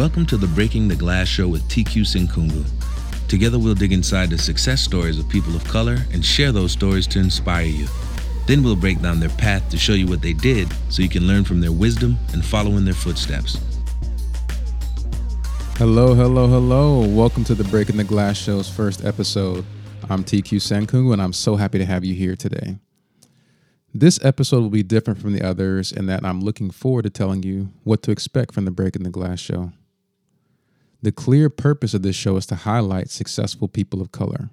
Welcome to the Breaking the Glass show with TQ Senkungu. Together, we'll dig inside the success stories of people of color and share those stories to inspire you. Then we'll break down their path to show you what they did so you can learn from their wisdom and follow in their footsteps. Hello, hello, hello. Welcome to the Breaking the Glass show's first episode. I'm TQ Senkungu, and I'm so happy to have you here today. This episode will be different from the others in that I'm looking forward to telling you what to expect from the Breaking the Glass show. The clear purpose of this show is to highlight successful people of color.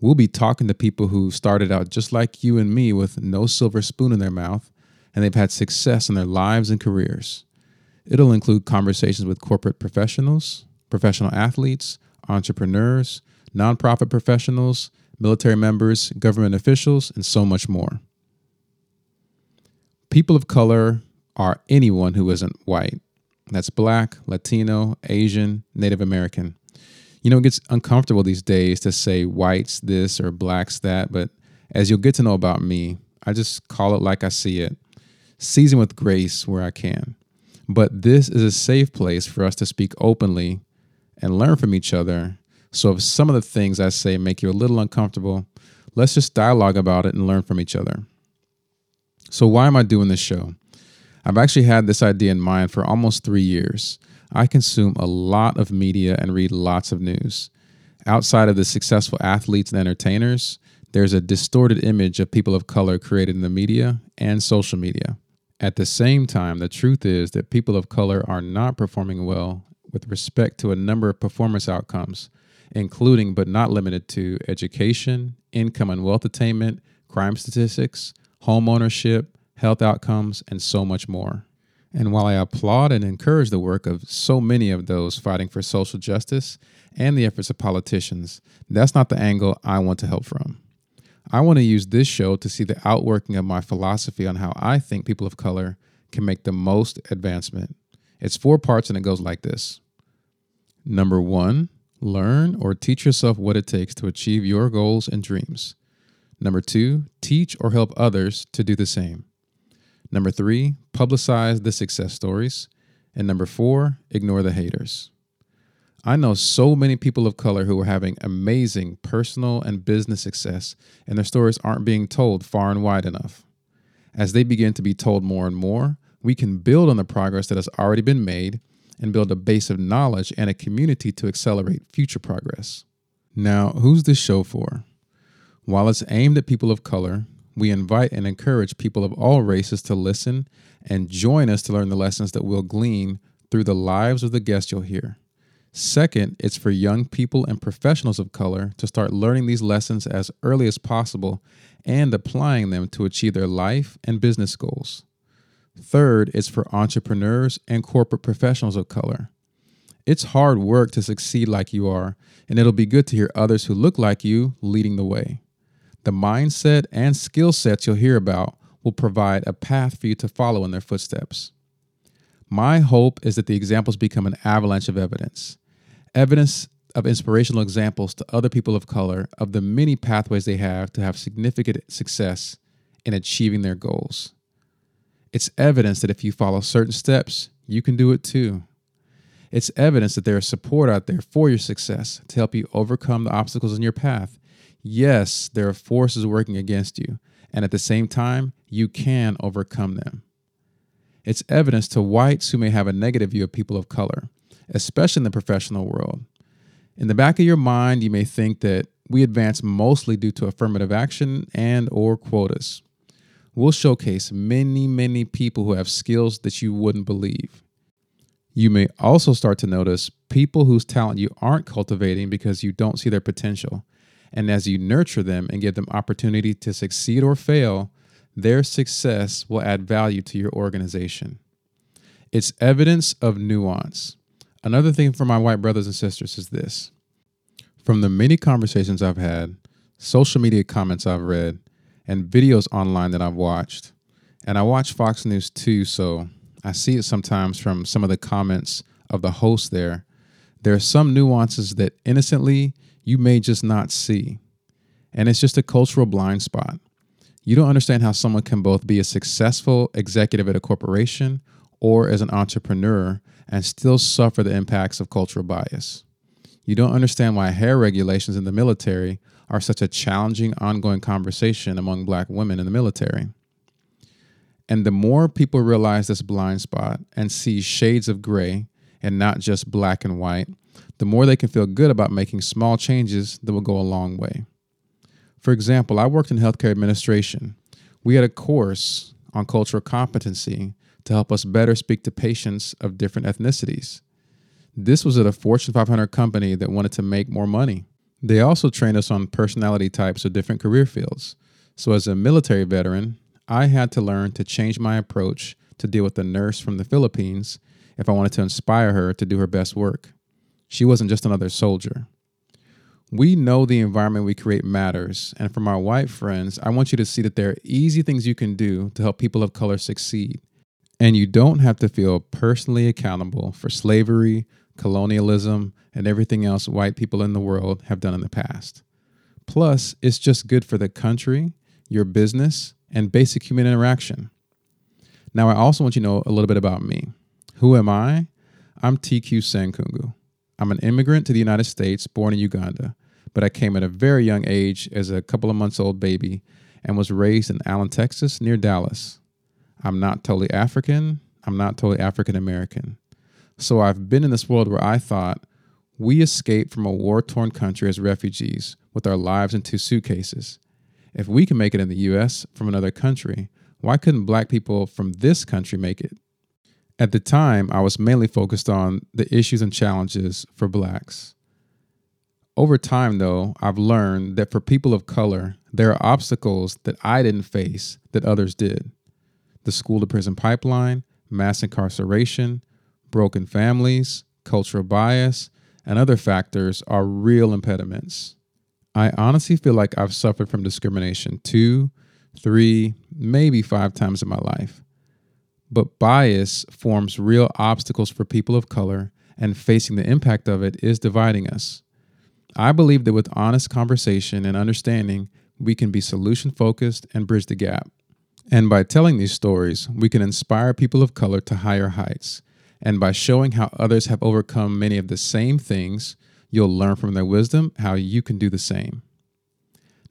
We'll be talking to people who started out just like you and me with no silver spoon in their mouth, and they've had success in their lives and careers. It'll include conversations with corporate professionals, professional athletes, entrepreneurs, nonprofit professionals, military members, government officials, and so much more. People of color are anyone who isn't white. That's black, Latino, Asian, Native American. You know, it gets uncomfortable these days to say whites this or blacks that, but as you'll get to know about me, I just call it like I see it, season with grace where I can. But this is a safe place for us to speak openly and learn from each other. So if some of the things I say make you a little uncomfortable, let's just dialogue about it and learn from each other. So, why am I doing this show? I've actually had this idea in mind for almost three years. I consume a lot of media and read lots of news. Outside of the successful athletes and entertainers, there's a distorted image of people of color created in the media and social media. At the same time, the truth is that people of color are not performing well with respect to a number of performance outcomes, including but not limited to education, income and wealth attainment, crime statistics, home ownership, health outcomes, and so much more. And while I applaud and encourage the work of so many of those fighting for social justice and the efforts of politicians, that's not the angle I want to help from. I want to use this show to see the outworking of my philosophy on how I think people of color can make the most advancement. It's four parts and it goes like this Number one, learn or teach yourself what it takes to achieve your goals and dreams. Number two, teach or help others to do the same. Number three, publicize the success stories. And number four, ignore the haters. I know so many people of color who are having amazing personal and business success, and their stories aren't being told far and wide enough. As they begin to be told more and more, we can build on the progress that has already been made and build a base of knowledge and a community to accelerate future progress. Now, who's this show for? While it's aimed at people of color, we invite and encourage people of all races to listen and join us to learn the lessons that we'll glean through the lives of the guests you'll hear. Second, it's for young people and professionals of color to start learning these lessons as early as possible and applying them to achieve their life and business goals. Third, it's for entrepreneurs and corporate professionals of color. It's hard work to succeed like you are, and it'll be good to hear others who look like you leading the way. The mindset and skill sets you'll hear about will provide a path for you to follow in their footsteps. My hope is that the examples become an avalanche of evidence evidence of inspirational examples to other people of color of the many pathways they have to have significant success in achieving their goals. It's evidence that if you follow certain steps, you can do it too. It's evidence that there is support out there for your success to help you overcome the obstacles in your path Yes, there are forces working against you, and at the same time, you can overcome them. It's evidence to whites who may have a negative view of people of color, especially in the professional world. In the back of your mind, you may think that we advance mostly due to affirmative action and or quotas. We'll showcase many, many people who have skills that you wouldn't believe. You may also start to notice people whose talent you aren't cultivating because you don't see their potential and as you nurture them and give them opportunity to succeed or fail, their success will add value to your organization. It's evidence of nuance. Another thing for my white brothers and sisters is this from the many conversations I've had, social media comments I've read, and videos online that I've watched, and I watch Fox News too, so I see it sometimes from some of the comments of the hosts there. There are some nuances that innocently you may just not see. And it's just a cultural blind spot. You don't understand how someone can both be a successful executive at a corporation or as an entrepreneur and still suffer the impacts of cultural bias. You don't understand why hair regulations in the military are such a challenging ongoing conversation among black women in the military. And the more people realize this blind spot and see shades of gray and not just black and white, the more they can feel good about making small changes that will go a long way. For example, I worked in healthcare administration. We had a course on cultural competency to help us better speak to patients of different ethnicities. This was at a Fortune 500 company that wanted to make more money. They also trained us on personality types of different career fields. So, as a military veteran, I had to learn to change my approach to deal with the nurse from the Philippines if I wanted to inspire her to do her best work. She wasn't just another soldier. We know the environment we create matters, and from our white friends, I want you to see that there are easy things you can do to help people of color succeed. And you don't have to feel personally accountable for slavery, colonialism, and everything else white people in the world have done in the past. Plus, it's just good for the country, your business, and basic human interaction. Now, I also want you to know a little bit about me. Who am I? I'm TQ Senkungu. I'm an immigrant to the United States, born in Uganda, but I came at a very young age as a couple of months old baby and was raised in Allen, Texas, near Dallas. I'm not totally African. I'm not totally African American. So I've been in this world where I thought we escaped from a war torn country as refugees with our lives in two suitcases. If we can make it in the US from another country, why couldn't black people from this country make it? At the time, I was mainly focused on the issues and challenges for blacks. Over time, though, I've learned that for people of color, there are obstacles that I didn't face that others did. The school to prison pipeline, mass incarceration, broken families, cultural bias, and other factors are real impediments. I honestly feel like I've suffered from discrimination two, three, maybe five times in my life. But bias forms real obstacles for people of color, and facing the impact of it is dividing us. I believe that with honest conversation and understanding, we can be solution focused and bridge the gap. And by telling these stories, we can inspire people of color to higher heights. And by showing how others have overcome many of the same things, you'll learn from their wisdom how you can do the same.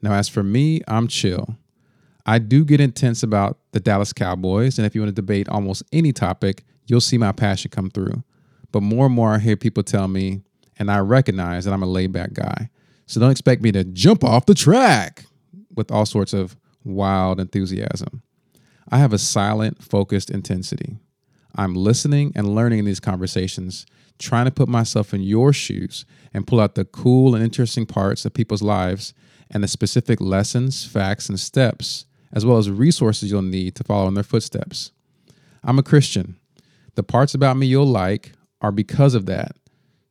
Now, as for me, I'm chill. I do get intense about the Dallas Cowboys, and if you want to debate almost any topic, you'll see my passion come through. But more and more, I hear people tell me, and I recognize that I'm a laid back guy. So don't expect me to jump off the track with all sorts of wild enthusiasm. I have a silent, focused intensity. I'm listening and learning in these conversations, trying to put myself in your shoes and pull out the cool and interesting parts of people's lives and the specific lessons, facts, and steps as well as resources you'll need to follow in their footsteps. I'm a Christian. The parts about me you'll like are because of that,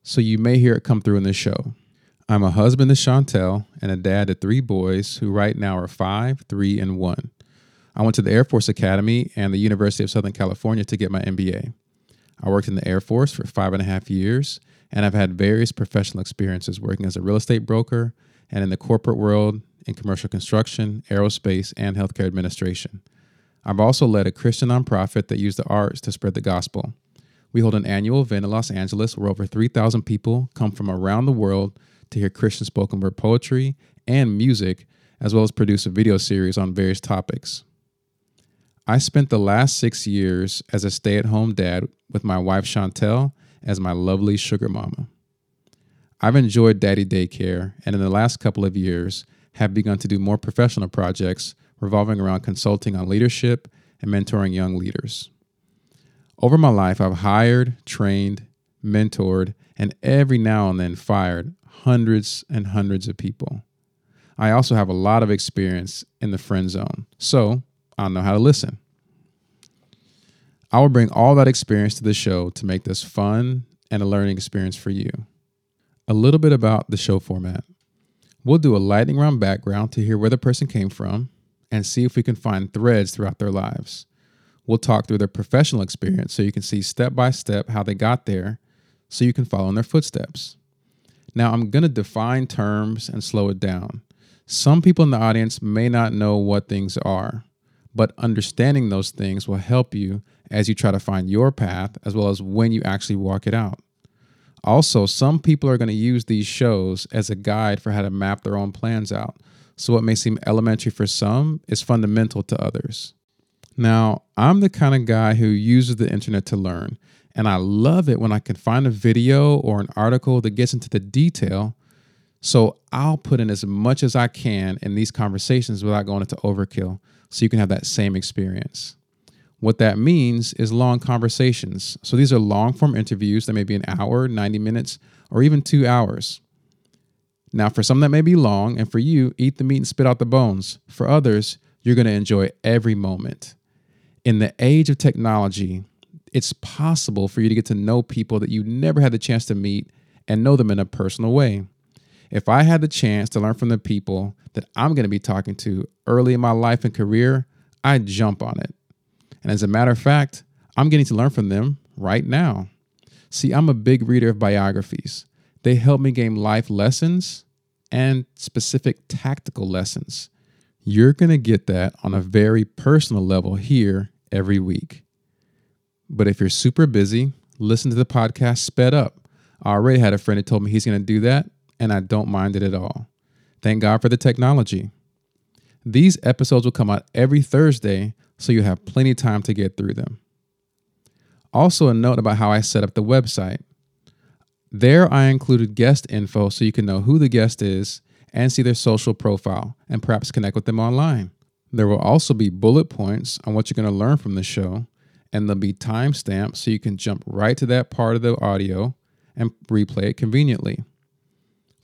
so you may hear it come through in this show. I'm a husband to Chantel and a dad to three boys who right now are five, three, and one. I went to the Air Force Academy and the University of Southern California to get my MBA. I worked in the Air Force for five and a half years, and I've had various professional experiences working as a real estate broker and in the corporate world in commercial construction, aerospace, and healthcare administration. I've also led a Christian nonprofit that used the arts to spread the gospel. We hold an annual event in Los Angeles where over 3,000 people come from around the world to hear Christian spoken word poetry and music, as well as produce a video series on various topics. I spent the last six years as a stay at home dad with my wife Chantel as my lovely sugar mama. I've enjoyed daddy daycare, and in the last couple of years, have begun to do more professional projects revolving around consulting on leadership and mentoring young leaders. Over my life, I've hired, trained, mentored, and every now and then fired hundreds and hundreds of people. I also have a lot of experience in the friend zone, so I know how to listen. I will bring all that experience to the show to make this fun and a learning experience for you. A little bit about the show format. We'll do a lightning round background to hear where the person came from and see if we can find threads throughout their lives. We'll talk through their professional experience so you can see step by step how they got there so you can follow in their footsteps. Now, I'm going to define terms and slow it down. Some people in the audience may not know what things are, but understanding those things will help you as you try to find your path, as well as when you actually walk it out. Also, some people are going to use these shows as a guide for how to map their own plans out. So, what may seem elementary for some is fundamental to others. Now, I'm the kind of guy who uses the internet to learn, and I love it when I can find a video or an article that gets into the detail. So, I'll put in as much as I can in these conversations without going into overkill so you can have that same experience. What that means is long conversations. So these are long form interviews that may be an hour, 90 minutes, or even two hours. Now, for some that may be long, and for you, eat the meat and spit out the bones. For others, you're going to enjoy every moment. In the age of technology, it's possible for you to get to know people that you never had the chance to meet and know them in a personal way. If I had the chance to learn from the people that I'm going to be talking to early in my life and career, I'd jump on it. And as a matter of fact, I'm getting to learn from them right now. See, I'm a big reader of biographies. They help me gain life lessons and specific tactical lessons. You're going to get that on a very personal level here every week. But if you're super busy, listen to the podcast sped up. I already had a friend who told me he's going to do that, and I don't mind it at all. Thank God for the technology. These episodes will come out every Thursday, so you have plenty of time to get through them. Also, a note about how I set up the website. There, I included guest info so you can know who the guest is and see their social profile and perhaps connect with them online. There will also be bullet points on what you're going to learn from the show, and there'll be timestamps so you can jump right to that part of the audio and replay it conveniently.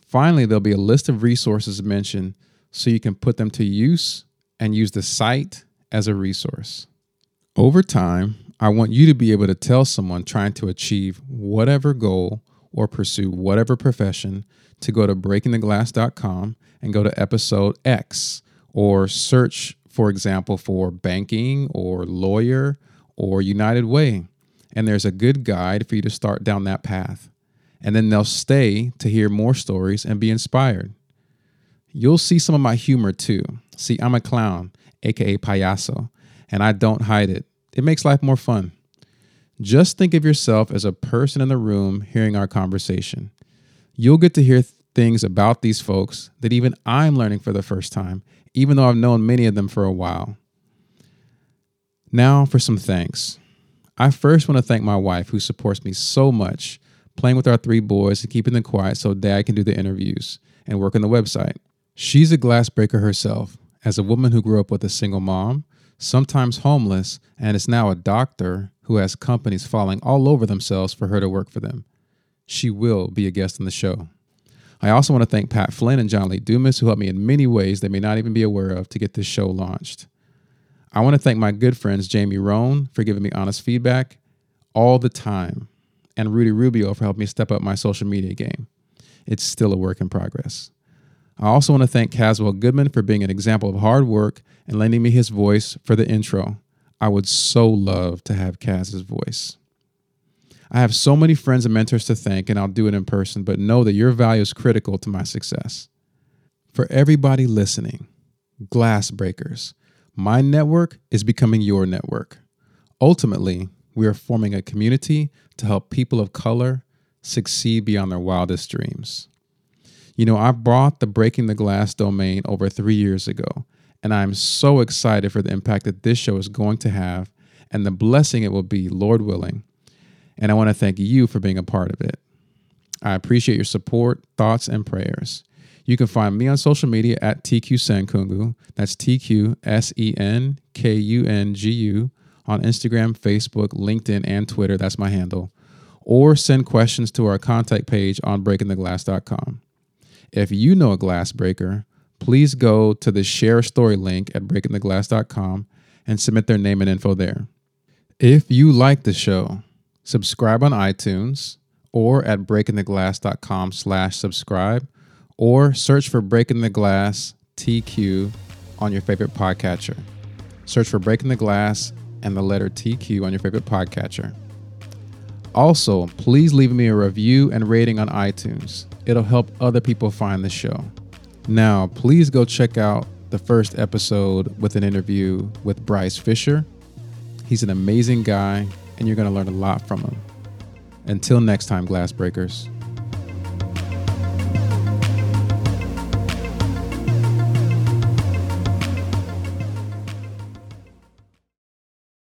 Finally, there'll be a list of resources mentioned so you can put them to use and use the site as a resource. Over time, I want you to be able to tell someone trying to achieve whatever goal or pursue whatever profession to go to breakingtheglass.com and go to episode X or search, for example, for banking or lawyer or United Way. And there's a good guide for you to start down that path. And then they'll stay to hear more stories and be inspired. You'll see some of my humor too. See, I'm a clown aka payaso, and I don't hide it. It makes life more fun. Just think of yourself as a person in the room hearing our conversation. You'll get to hear things about these folks that even I'm learning for the first time, even though I've known many of them for a while. Now for some thanks. I first want to thank my wife who supports me so much, playing with our three boys and keeping them quiet so dad can do the interviews and work on the website. She's a glass breaker herself, as a woman who grew up with a single mom, sometimes homeless, and is now a doctor who has companies falling all over themselves for her to work for them. She will be a guest on the show. I also want to thank Pat Flynn and John Lee Dumas, who helped me in many ways they may not even be aware of to get this show launched. I want to thank my good friends Jamie Rohn for giving me honest feedback all the time, and Rudy Rubio for helping me step up my social media game. It's still a work in progress. I also want to thank Caswell Goodman for being an example of hard work and lending me his voice for the intro. I would so love to have Kaz's voice. I have so many friends and mentors to thank, and I'll do it in person, but know that your value is critical to my success. For everybody listening, glass breakers, my network is becoming your network. Ultimately, we are forming a community to help people of color succeed beyond their wildest dreams. You know, I bought the Breaking the Glass domain over three years ago, and I'm so excited for the impact that this show is going to have and the blessing it will be, Lord willing. And I want to thank you for being a part of it. I appreciate your support, thoughts, and prayers. You can find me on social media at TQ Senkungu. That's T Q S E N K U N G U on Instagram, Facebook, LinkedIn, and Twitter. That's my handle. Or send questions to our contact page on breakingtheglass.com. If you know a glass breaker, please go to the share story link at breakingtheglass.com and submit their name and info there. If you like the show, subscribe on iTunes or at breakingtheglass.com slash subscribe or search for Breaking the Glass TQ on your favorite podcatcher. Search for Breaking the Glass and the letter TQ on your favorite podcatcher. Also, please leave me a review and rating on iTunes. It'll help other people find the show. Now, please go check out the first episode with an interview with Bryce Fisher. He's an amazing guy, and you're going to learn a lot from him. Until next time, Glass Breakers.